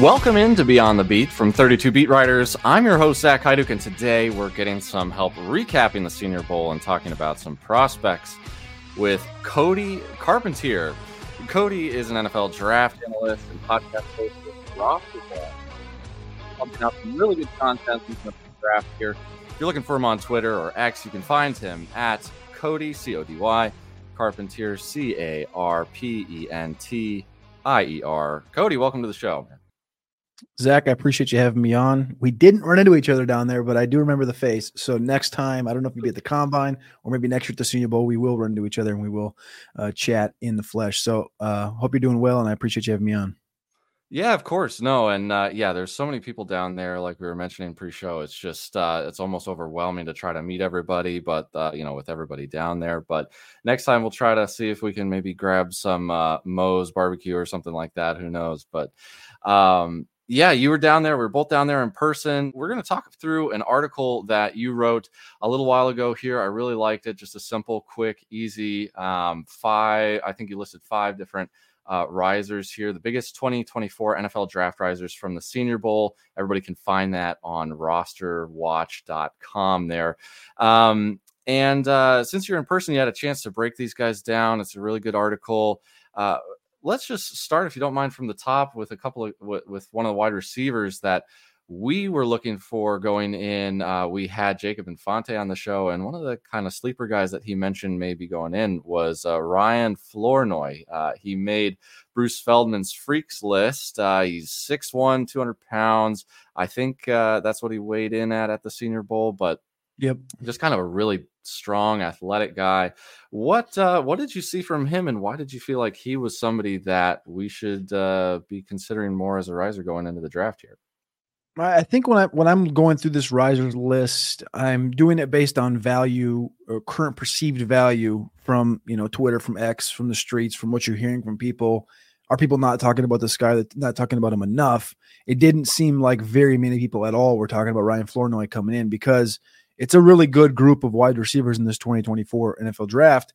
Welcome in to Beyond the Beat from 32 Beat Writers. I'm your host, Zach Hyduk, and today we're getting some help recapping the Senior Bowl and talking about some prospects with Cody Carpentier. Cody is an NFL draft analyst and podcast host with Roster Pumping out some really good content in the draft here. If you're looking for him on Twitter or X, you can find him at Cody, C O D Y, Carpentier, C A R P E N T I E R. Cody, welcome to the show. Zach, I appreciate you having me on. We didn't run into each other down there, but I do remember the face. So next time, I don't know if you'll be at the combine or maybe next year at the Senior Bowl, we will run into each other and we will uh, chat in the flesh. So uh, hope you're doing well, and I appreciate you having me on. Yeah, of course. No, and uh, yeah, there's so many people down there. Like we were mentioning pre-show, it's just uh, it's almost overwhelming to try to meet everybody. But uh, you know, with everybody down there, but next time we'll try to see if we can maybe grab some uh, Moe's barbecue or something like that. Who knows? But um, yeah, you were down there. We are both down there in person. We're going to talk through an article that you wrote a little while ago here. I really liked it. Just a simple, quick, easy um, five. I think you listed five different uh, risers here. The biggest 2024 NFL draft risers from the Senior Bowl. Everybody can find that on rosterwatch.com there. Um, and uh, since you're in person, you had a chance to break these guys down. It's a really good article. Uh, let's just start, if you don't mind, from the top with a couple of with, one of the wide receivers that we were looking for going in. Uh, we had Jacob Infante on the show, and one of the kind of sleeper guys that he mentioned maybe going in was uh, Ryan Flournoy. Uh, he made Bruce Feldman's freaks list. Uh, he's 6'1, 200 pounds. I think uh, that's what he weighed in at at the Senior Bowl, but Yep. Just kind of a really strong, athletic guy. What uh, what did you see from him, and why did you feel like he was somebody that we should uh, be considering more as a riser going into the draft here? I think when I when I'm going through this risers list, I'm doing it based on value or current perceived value from you know Twitter, from X, from the streets, from what you're hearing from people. Are people not talking about this guy? That not talking about him enough? It didn't seem like very many people at all were talking about Ryan Flournoy coming in because it's a really good group of wide receivers in this 2024 NFL draft.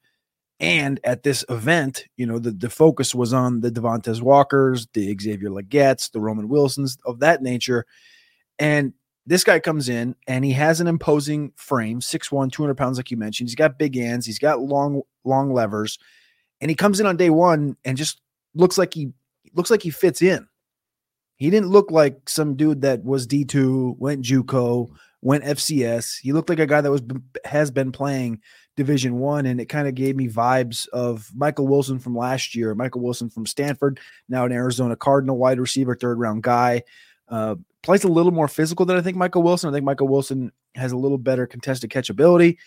And at this event, you know, the, the focus was on the Devontez Walkers, the Xavier Legette's, the Roman Wilsons of that nature. And this guy comes in and he has an imposing frame, 6'1, 200 pounds, like you mentioned. He's got big hands, he's got long, long levers, and he comes in on day one and just looks like he looks like he fits in. He didn't look like some dude that was D2, went JUCO, went FCS. He looked like a guy that was has been playing Division One, and it kind of gave me vibes of Michael Wilson from last year. Michael Wilson from Stanford, now an Arizona Cardinal wide receiver, third round guy. Uh, plays a little more physical than I think Michael Wilson. I think Michael Wilson has a little better contested catch ability.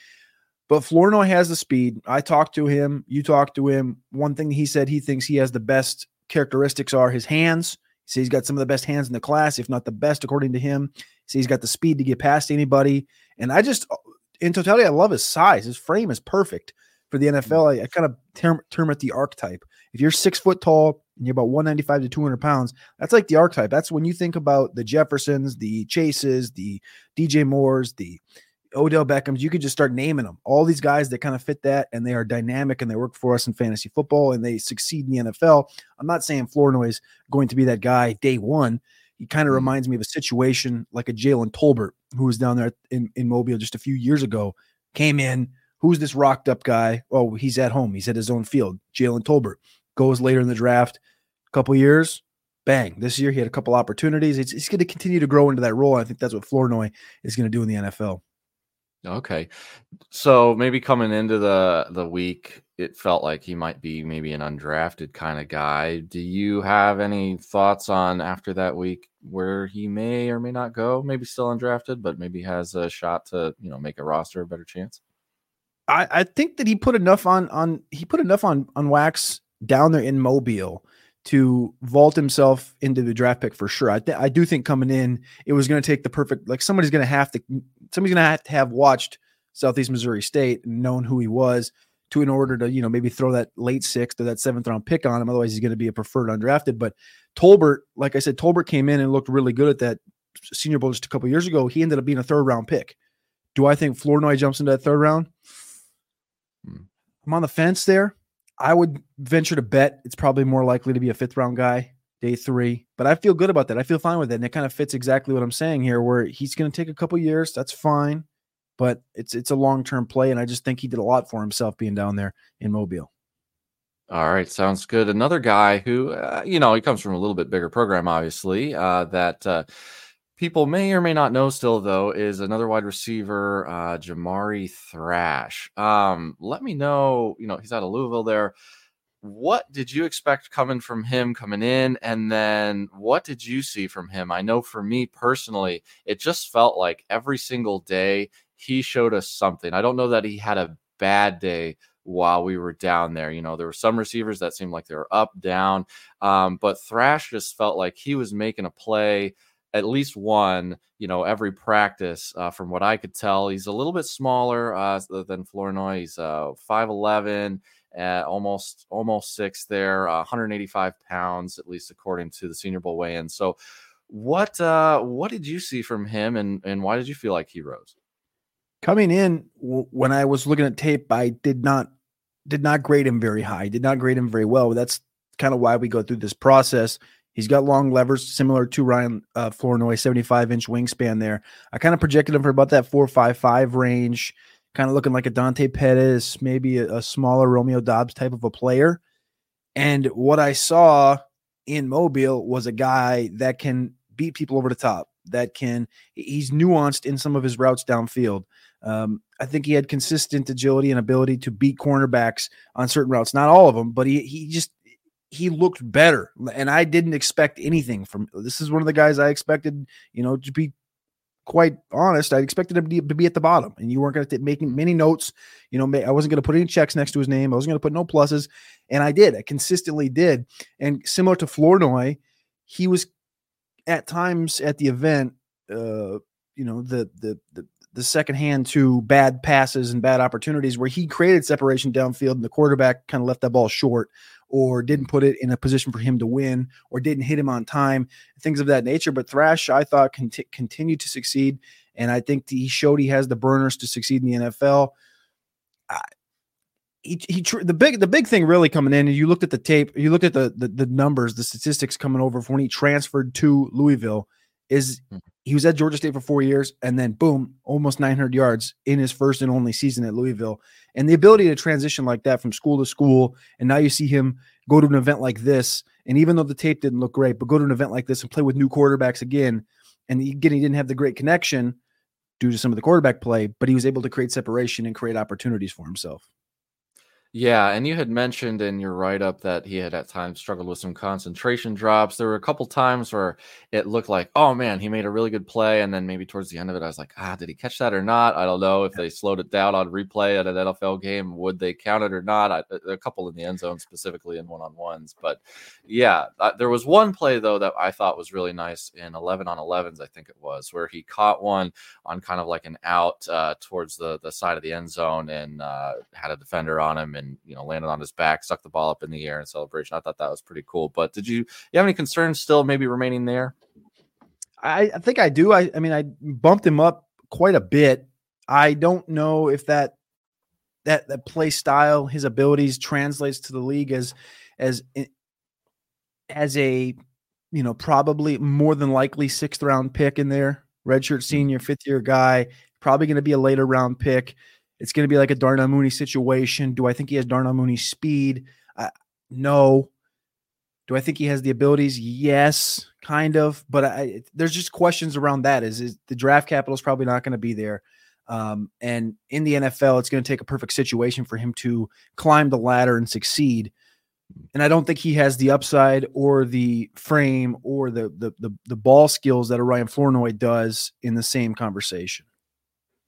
But Flournoy has the speed. I talked to him. You talked to him. One thing he said he thinks he has the best characteristics are his hands. Says he's got some of the best hands in the class, if not the best, according to him. See, he's got the speed to get past anybody. And I just, in totality, I love his size. His frame is perfect for the mm-hmm. NFL. I, I kind of term, term it the archetype. If you're six foot tall and you're about 195 to 200 pounds, that's like the archetype. That's when you think about the Jeffersons, the Chases, the DJ Moores, the Odell Beckhams. You could just start naming them. All these guys that kind of fit that, and they are dynamic and they work for us in fantasy football and they succeed in the NFL. I'm not saying Flournoy is going to be that guy day one. He kind of mm-hmm. reminds me of a situation like a Jalen Tolbert, who was down there in, in Mobile just a few years ago, came in. Who's this rocked up guy? Oh, he's at home. He's at his own field. Jalen Tolbert goes later in the draft, a couple years, bang. This year he had a couple opportunities. It's, he's going to continue to grow into that role. I think that's what Flournoy is going to do in the NFL. Okay. So maybe coming into the the week, it felt like he might be maybe an undrafted kind of guy. Do you have any thoughts on after that week where he may or may not go? Maybe still undrafted, but maybe has a shot to, you know, make a roster a better chance. I, I think that he put enough on on he put enough on on wax down there in Mobile to vault himself into the draft pick for sure. I th- I do think coming in, it was going to take the perfect like somebody's going to have to somebody's going to have to have watched Southeast Missouri State and known who he was to in order to you know maybe throw that late sixth or that seventh round pick on him. Otherwise, he's going to be a preferred undrafted. But Tolbert, like I said, Tolbert came in and looked really good at that Senior Bowl just a couple years ago. He ended up being a third round pick. Do I think Flournoy jumps into that third round? Hmm. I'm on the fence there. I would venture to bet it's probably more likely to be a fifth round guy day three. But I feel good about that. I feel fine with it. And it kind of fits exactly what I'm saying here, where he's going to take a couple years. That's fine. But it's it's a long term play. And I just think he did a lot for himself being down there in Mobile. All right, sounds good. Another guy who, uh, you know, he comes from a little bit bigger program, obviously, uh, that uh, people may or may not know still, though, is another wide receiver, uh, Jamari Thrash. Um, let me know, you know, he's out of Louisville there. What did you expect coming from him coming in? And then what did you see from him? I know for me personally, it just felt like every single day he showed us something. I don't know that he had a bad day while we were down there. You know, there were some receivers that seemed like they were up, down, um, but Thrash just felt like he was making a play, at least one, you know, every practice. Uh, from what I could tell, he's a little bit smaller uh, than Flournoy. He's uh, 5'11, uh, almost almost six there, uh, 185 pounds, at least according to the Senior Bowl weigh-in. So, what uh, what did you see from him, and and why did you feel like he rose? coming in when I was looking at tape, I did not did not grade him very high. Did not grade him very well. That's kind of why we go through this process. He's got long levers similar to Ryan uh, Flournoy, 75 inch wingspan there. I kind of projected him for about that four five five range, kind of looking like a Dante Pettis, maybe a, a smaller Romeo Doubs type of a player. And what I saw in Mobile was a guy that can beat people over the top, that can, he's nuanced in some of his routes downfield. Um, I think he had consistent agility and ability to beat cornerbacks on certain routes. Not all of them, but he he just he looked better, and I didn't expect anything from. This is one of the guys I expected, you know, to be quite honest. I expected him to be at the bottom, and you weren't going to make many notes. You know, I wasn't going to put any checks next to his name. I wasn't going to put no pluses, and I did. I consistently did. And similar to Flournoy, he was at times at the event. Uh, you know, the the the the second hand to bad passes and bad opportunities where he created separation downfield and the quarterback kind of left that ball short or didn't put it in a position for him to win or didn't hit him on time, things of that nature. But Thrash, I thought, cont- continued to succeed. And I think he showed he has the burners to succeed in the NFL. I, he, he the big the big thing really coming in and you looked at the tape you looked at the, the the numbers the statistics coming over from when he transferred to Louisville is hmm he was at Georgia State for four years and then boom, almost 900 yards in his first and only season at Louisville. And the ability to transition like that from school to school. And now you see him go to an event like this. And even though the tape didn't look great, but go to an event like this and play with new quarterbacks again. And again, he didn't have the great connection due to some of the quarterback play, but he was able to create separation and create opportunities for himself. Yeah, and you had mentioned in your write up that he had at times struggled with some concentration drops. There were a couple times where it looked like, oh man, he made a really good play. And then maybe towards the end of it, I was like, ah, did he catch that or not? I don't know. If they slowed it down on replay at an NFL game, would they count it or not? I, a couple in the end zone specifically in one on ones. But yeah, uh, there was one play though that I thought was really nice in 11 on 11s, I think it was, where he caught one on kind of like an out uh, towards the, the side of the end zone and uh, had a defender on him and you know landed on his back, sucked the ball up in the air in celebration. I thought that was pretty cool. But did you you have any concerns still maybe remaining there? I, I think I do. I I mean I bumped him up quite a bit. I don't know if that that that play style, his abilities translates to the league as as as a you know probably more than likely sixth round pick in there, redshirt mm. senior, fifth year guy, probably going to be a later round pick. It's going to be like a Darnell Mooney situation. Do I think he has Darnell Mooney speed? Uh, no. Do I think he has the abilities? Yes, kind of. But I, there's just questions around that. Is, is the draft capital is probably not going to be there. Um, and in the NFL, it's going to take a perfect situation for him to climb the ladder and succeed. And I don't think he has the upside or the frame or the the the, the ball skills that Ryan Flournoy does in the same conversation.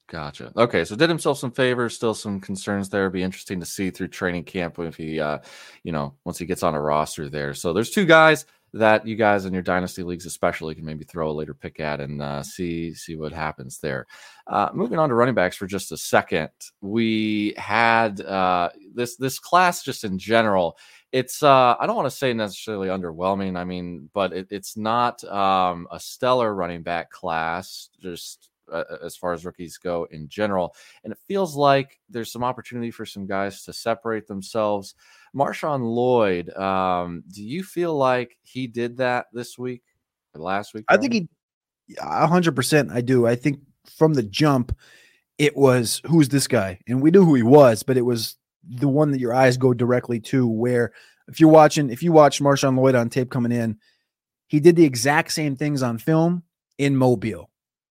Gotcha. Okay, so did himself some favors. Still some concerns there. Be interesting to see through training camp if he, uh, you know, once he gets on a roster there. So there's two guys that you guys in your dynasty leagues especially can maybe throw a later pick at and uh, see see what happens there. Uh, moving on to running backs for just a second, we had uh, this this class just in general. It's uh, I don't want to say necessarily underwhelming. I mean, but it, it's not um, a stellar running back class. Just uh, as far as rookies go in general. And it feels like there's some opportunity for some guys to separate themselves. Marshawn Lloyd, um, do you feel like he did that this week or last week? I think he, hundred percent. I do. I think from the jump, it was who's this guy, and we knew who he was, but it was the one that your eyes go directly to. Where if you're watching, if you watch Marshawn Lloyd on tape coming in, he did the exact same things on film in Mobile.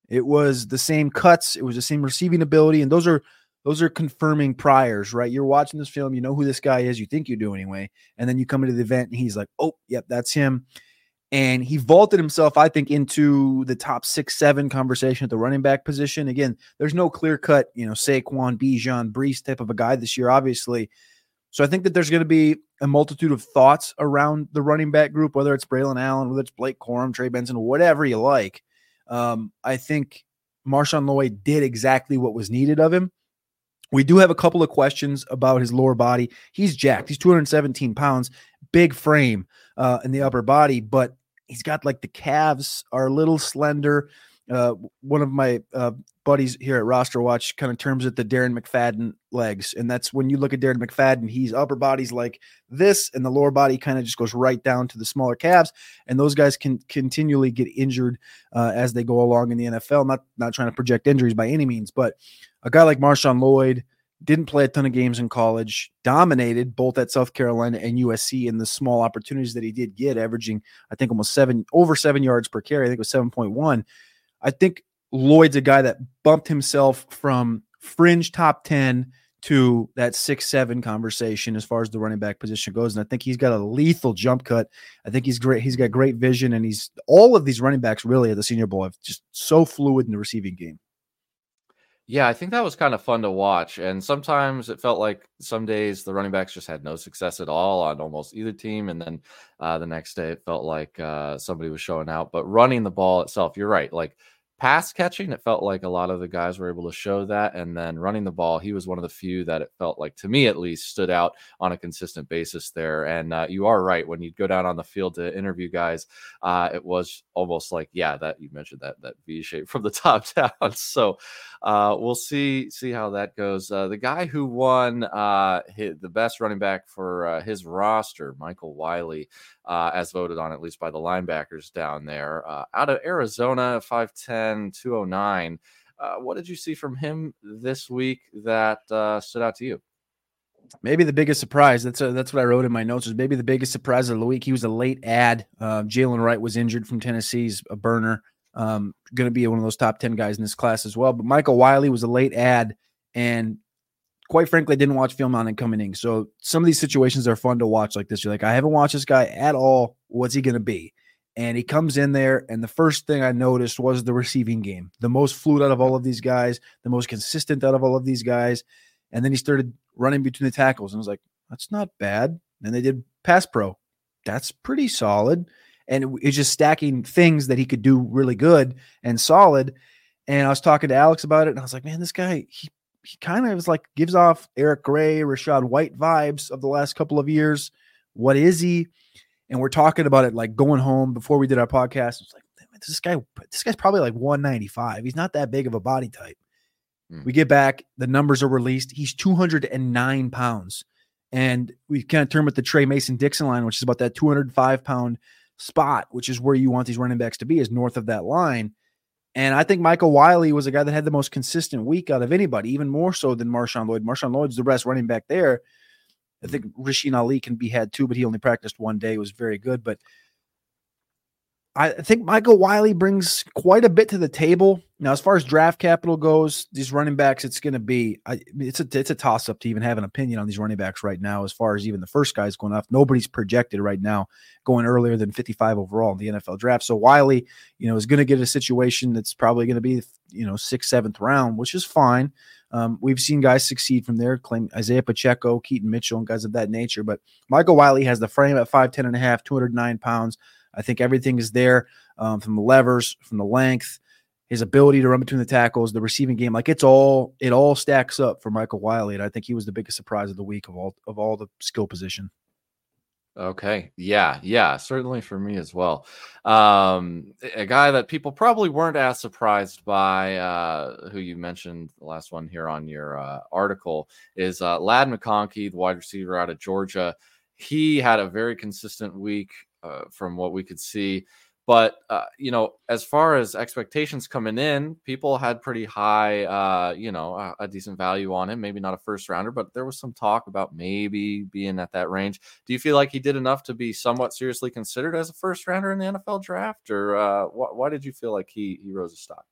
It was the same cuts, it was the same receiving ability, and those are those are confirming priors, right? You're watching this film, you know who this guy is, you think you do anyway, and then you come into the event and he's like, "Oh, yep, that's him." And he vaulted himself, I think, into the top six, seven conversation at the running back position. Again, there's no clear cut, you know, Saquon, Bijan, Breece type of a guy this year, obviously. So I think that there's going to be a multitude of thoughts around the running back group, whether it's Braelon Allen, whether it's Blake Corum, Trey Benson, whatever you like. Um, I think Marshawn Lloyd did exactly what was needed of him. We do have a couple of questions about his lower body. He's jacked. He's 217 pounds, big frame uh, in the upper body, but he's got like the calves are a little slender. Uh, one of my uh, buddies here at Roster Watch kind of terms it the Darren McFadden legs, and that's when you look at Darren McFadden, he's upper body's like this, and the lower body kind of just goes right down to the smaller calves, and those guys can continually get injured uh, as they go along in the NFL. Not not trying to project injuries by any means, but a guy like Marshawn Lloyd didn't play a ton of games in college, dominated both at South Carolina and USC in the small opportunities that he did get, averaging, I think, almost seven over seven yards per carry. I think it was 7.1. I think Lloyd's a guy that bumped himself from fringe top 10 to that six seven conversation as far as the running back position goes. And I think he's got a lethal jump cut. I think he's great. He's got great vision, and he's all of these running backs really at the Senior Bowl have just so fluid in the receiving game. Yeah, I think that was kind of fun to watch. And sometimes it felt like some days the running backs just had no success at all on almost either team. And then uh, the next day it felt like uh, somebody was showing out. But running the ball itself, you're right. Like pass catching, it felt like a lot of the guys were able to show that. And then running the ball, he was one of the few that it felt like, to me at least, stood out on a consistent basis there. And uh, you are right. When you go down on the field to interview guys, uh, it was almost like, yeah, that you mentioned that that V shape from the top down. So uh, we'll see see how that goes. Uh, the guy who won uh, the best running back for uh, his roster, Michael Wiley, as voted on at least by the linebackers down there, out of Arizona, 5'10", 209. Uh, what did you see from him this week that uh, stood out to you? Maybe the biggest surprise. That's a, that's what I wrote in my notes. Was maybe the biggest surprise of the week. He was a late ad. Jaylen Wright was injured from Tennessee's a burner. Um, going to be one of those top 10 guys in this class as well. But Michael Wiley was a late ad and quite frankly, I didn't watch film on him coming in. So some of these situations are fun to watch like this. You're like, I haven't watched this guy at all. What's he going to be? And he comes in there, and the first thing I noticed was the receiving game, the most fluid out of all of these guys, the most consistent out of all of these guys. And then he started running between the tackles, and I was like, that's not bad. And they did pass pro. That's pretty solid and it's just stacking things that he could do really good and solid. And I was talking to Alex about it, and I was like, man, this guy, he he kind of is like gives off Eric Gray, Rachaad White vibes of the last couple of years. What is he? And we're talking about it like going home before we did our podcast. It's like this guy, this guy's probably like 195. He's not that big of a body type. Hmm. We get back, the numbers are released. He's 209 pounds. And we kind of turn with the Trey Mason Dixon line, which is about that 205 pound spot, which is where you want these running backs to be, is north of that line. And I think Michael Wiley was a guy that had the most consistent week out of anybody, even more so than Marshawn Lloyd. Marshawn Lloyd's the best running back there. I think Rasheen Ali can be had too, but he only practiced one day. It was very good. But I think Michael Wiley brings quite a bit to the table. Now, as far as draft capital goes, these running backs, it's going to be I, it's a it's a toss up to even have an opinion on these running backs right now. As far as even the first guys going off, nobody's projected right now going earlier than 55 overall in the NFL draft. So Wiley, you know, is going to get a situation that's probably going to be you know sixth, seventh round, which is fine. Um, we've seen guys succeed from there, claim Isaiah Pacheco, Keaton Mitchell, and guys of that nature. But Michael Wiley has the frame at 5'10 and a half, 209 pounds. I think everything is there um, from the levers, from the length, his ability to run between the tackles, the receiving game. Like it's all it all stacks up for Michael Wiley, and I think he was the biggest surprise of the week of all of all the skill position. Okay. Yeah. Yeah. Certainly for me as well. Um, a guy that people probably weren't as surprised by, uh, who you mentioned the last one here on your uh, article is uh, Ladd McConkey, the wide receiver out of Georgia. He had a very consistent week uh, from what we could see. But uh, you know, as far as expectations coming in, people had pretty high, uh, you know, a, a, decent value on him. Maybe not a first rounder, but there was some talk about maybe being at that range. Do you feel like he did enough to be somewhat seriously considered as a first rounder in the NFL draft, or uh, wh- why did you feel like he he rose a stock?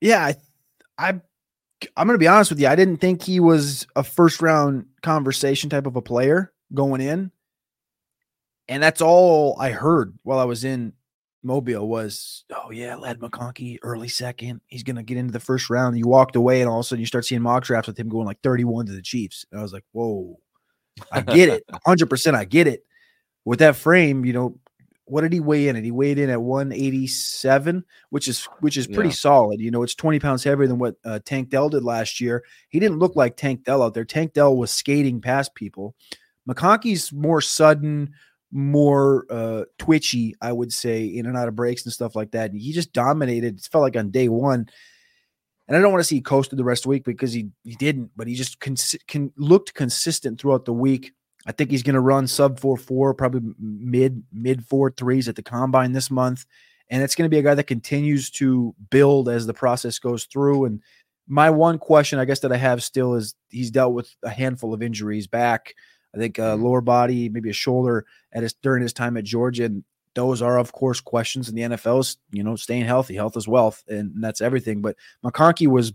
Yeah, I, I I'm going to be honest with you. I didn't think he was a first round conversation type of a player going in. And that's all I heard while I was in Mobile was, oh yeah, Ladd McConkey, early second. He's gonna get into the first round. You walked away, and all of a sudden you start seeing mock drafts with him going like 31 to the Chiefs. And I was like, whoa, I get it, 100. percent I get it. With that frame, you know, what did he weigh in And He weighed in at 187, which is which is pretty yeah. solid. You know, it's 20 pounds heavier than what uh, Tank Dell did last year. He didn't look like Tank Dell out there. Tank Dell was skating past people. McConkey's more sudden, more uh, twitchy, I would say, in and out of breaks and stuff like that. And he just dominated. It felt like on day one. And I don't want to see he coasted the rest of the week because he he didn't, but he just cons- can, looked consistent throughout the week. I think he's going to run sub four four, probably mid mid four threes at the combine this month, and it's going to be a guy that continues to build as the process goes through. And my one question, I guess, that I have still is he's dealt with a handful of injuries back. I think uh, mm-hmm. lower body, maybe a shoulder at his during his time at Georgia. And those are, of course, questions in the NFL's, you know, staying healthy. Health is wealth, and that's everything. But McConkey was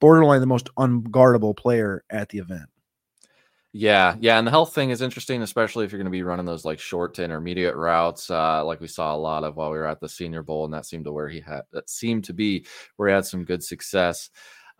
borderline the most unguardable player at the event. Yeah, yeah, and the health thing is interesting, especially if you're going to be running those like short to intermediate routes, uh, like we saw a lot of while we were at the Senior Bowl, and that seemed to where he had that seemed to be where he had some good success.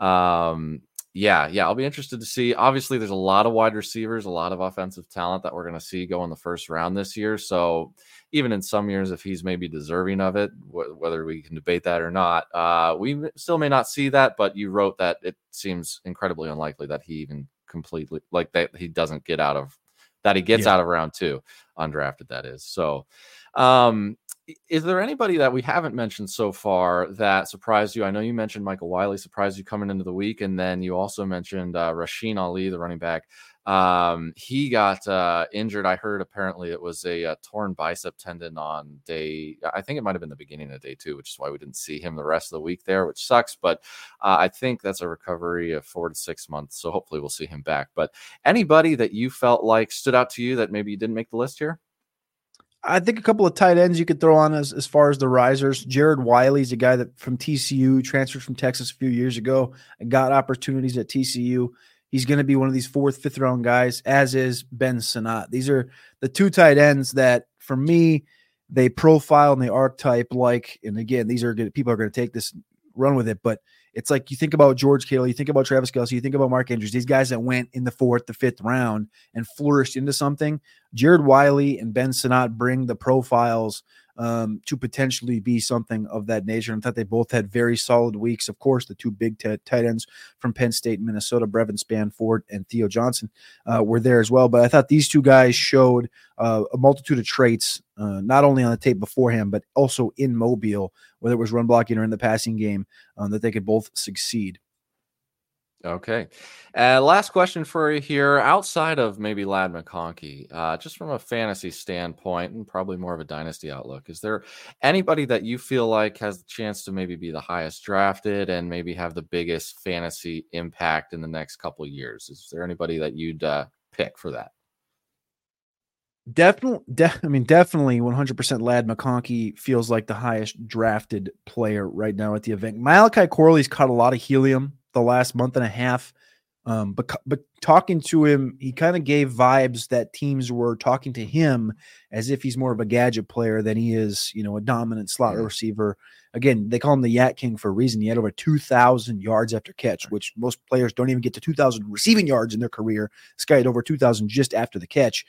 Um, yeah, yeah, I'll be interested to see. Obviously, there's a lot of wide receivers, a lot of offensive talent that we're going to see go in the first round this year. So, even in some years, if he's maybe deserving of it, wh- whether we can debate that or not, uh, we still may not see that. But you wrote that it seems incredibly unlikely that he even completely like that he doesn't get out of that he gets yeah. out of round two, undrafted. That is so. Um, is there anybody that we haven't mentioned so far that surprised you? I know you mentioned Michael Wiley surprised you coming into the week, and then you also mentioned uh, Rasheen Ali, the running back. Um, he got uh, injured. I heard apparently it was a, a, uh, torn bicep tendon on day. I think it might have been the beginning of day two, which is why we didn't see him the rest of the week there, which sucks. But uh, I think that's a recovery of four to six months. So hopefully we'll see him back. But anybody that you felt like stood out to you that maybe you didn't make the list here? I think a couple of tight ends you could throw on as, as far as the risers. Jared Wiley's a guy that from TCU transferred from Texas a few years ago and got opportunities at TCU. He's going to be one of these fourth, fifth round guys, as is Ben Sinnott. These are the two tight ends that, for me, they profile and they archetype like. And again, these are good people are going to take this run with it, but it's like you think about George Kittle, you think about Travis Kelce, you think about Mark Andrews, these guys that went in the fourth, the fifth round and flourished into something. Jared Wiley and Ben Sinnott bring the profiles um, to potentially be something of that nature. And I thought they both had very solid weeks. Of course, the two big t- tight ends from Penn State and Minnesota, Brevyn Spann-Ford and Theo Johnson, uh, were there as well. But I thought these two guys showed uh, a multitude of traits, uh, not only on the tape beforehand, but also in Mobile, whether it was run blocking or in the passing game, um, that they could both succeed. Okay. Uh, last question for you here. Outside of maybe Ladd McConkey, uh, just from a fantasy standpoint and probably more of a dynasty outlook, is there anybody that you feel like has the chance to maybe be the highest drafted and maybe have the biggest fantasy impact in the next couple years? Is there anybody that you'd uh, pick for that? Definitely, de- I mean, definitely 100% Ladd McConkey feels like the highest drafted player right now at the event. Malachi Corley's caught a lot of helium the last month and a half. Um, but but talking to him, he kind of gave vibes that teams were talking to him as if he's more of a gadget player than he is, you know, a dominant slot yeah. receiver. Again, they call him the YAC King for a reason. He had over 2,000 yards after catch, which most players don't even get to 2,000 receiving yards in their career. This guy had over 2,000 just after the catch.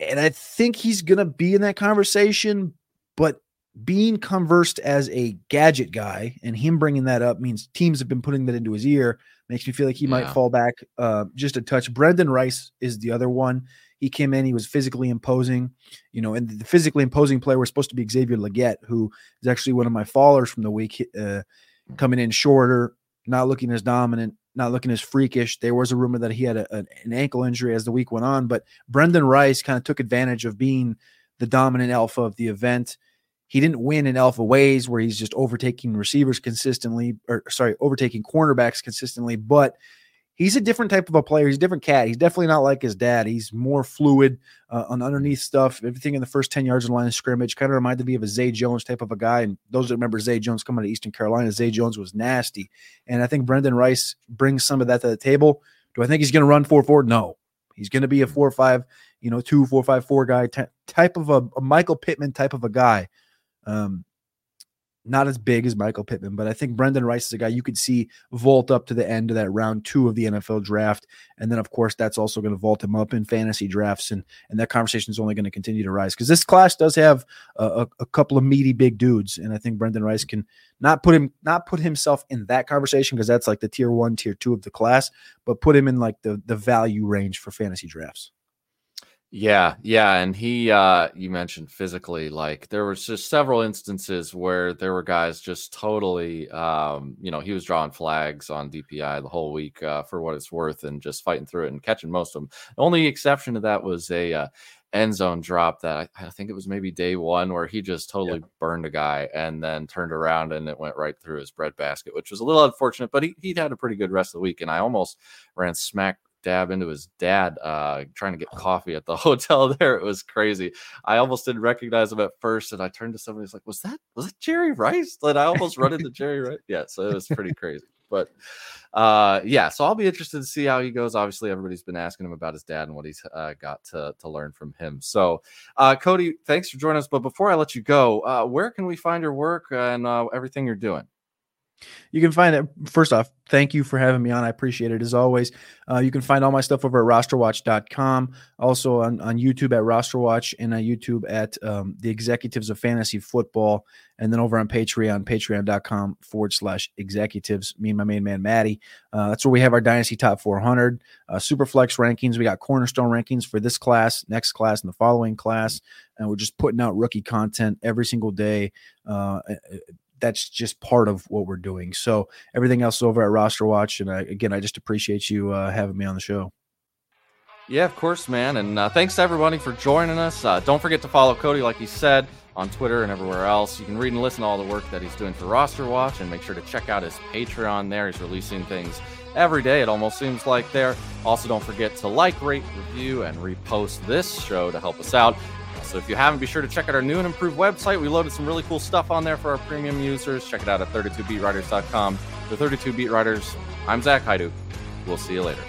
And I think he's going to be in that conversation, but being conversed as a gadget guy and him bringing that up means teams have been putting that into his ear makes me feel like he yeah. might fall back uh, just a touch. Brendan Rice is the other one. He came in, he was physically imposing, you know, and the physically imposing player was supposed to be Xavier Legette, who is actually one of my fallers from the week, uh, coming in shorter, not looking as dominant, not looking as freakish. There was a rumor that he had a, an ankle injury as the week went on, but Brendan Rice kind of took advantage of being the dominant alpha of the event he didn't win in alpha ways where he's just overtaking receivers consistently, or sorry, overtaking cornerbacks consistently. But he's a different type of a player. He's a different cat. He's definitely not like his dad. He's more fluid uh, on underneath stuff. Everything in the first 10 yards of the line of scrimmage kind of reminded me of a Zay Jones type of a guy. And those that remember Zay Jones coming to Eastern Carolina, Zay Jones was nasty. And I think Brendan Rice brings some of that to the table. Do I think he's going to run 4 4? No. He's going to be a 4 5, you know, 2 4 5 4 guy, t- type of a, a Michael Pittman type of a guy. Um, not as big as Michael Pittman, but I think Brendan Rice is a guy you could see vault up to the end of that round two of the NFL draft. And then, of course, that's also going to vault him up in fantasy drafts. And, and that conversation is only going to continue to rise because this class does have a, a, couple of meaty big dudes. And I think Brendan Rice can not put him, not put himself in that conversation because that's like the tier one, tier two of the class, but put him in like the, the value range for fantasy drafts. Yeah, yeah, and he uh you mentioned physically like there was just several instances where there were guys just totally um you know, he was drawing flags on DPI the whole week uh, for what it's worth and just fighting through it and catching most of them. The only exception to that was a uh, end zone drop that I, I, think it was maybe day 1 where he just totally yeah. burned a guy and then turned around and it went right through his bread basket, which was a little unfortunate, but he he'd had a pretty good rest of the week and I almost ran smack dab into his dad uh, trying to get oh. coffee at the hotel there. It was crazy. I almost didn't recognize him at first, and I turned to somebody who's like, "Was that was that Jerry Rice?" And I almost run into Jerry Rice. Yeah, so it was pretty crazy. But uh, yeah, so I'll be interested to see how he goes. Obviously, everybody's been asking him about his dad and what he's uh, got to to learn from him. So, uh, Cody, thanks for joining us. But before I let you go, uh, where can we find your work and uh, everything you're doing? You can find it. First off, thank you for having me on. I appreciate it as always. Uh, you can find all my stuff over at rosterwatch.com, also on, on YouTube at rosterwatch, and on YouTube at um, the Executives of Fantasy Football, and then over on Patreon, patreon.com forward slash executives. Me and my main man, Maddie. Uh, that's where we have our Dynasty Top 400, uh, Superflex rankings. We got Cornerstone rankings for this class, next class, and the following class. And we're just putting out rookie content every single day uh, that's just part of what we're doing. So everything else over at Roster Watch, and I, again, I just appreciate you uh, having me on the show. Yeah, of course, man. And uh, thanks to everybody for joining us. Uh, don't forget to follow Cody, like he said, on Twitter and everywhere else. You can read and listen to all the work that he's doing for Roster Watch, and make sure to check out his Patreon. There, he's releasing things every day. It almost seems like there. Also, don't forget to like, rate, review, and repost this show to help us out. So if you haven't, be sure to check out our new and improved website. We loaded some really cool stuff on there for our premium users. Check it out at 32beatwriters.com. The 32 Beat Writers, I'm Zach Haidu. We'll see you later.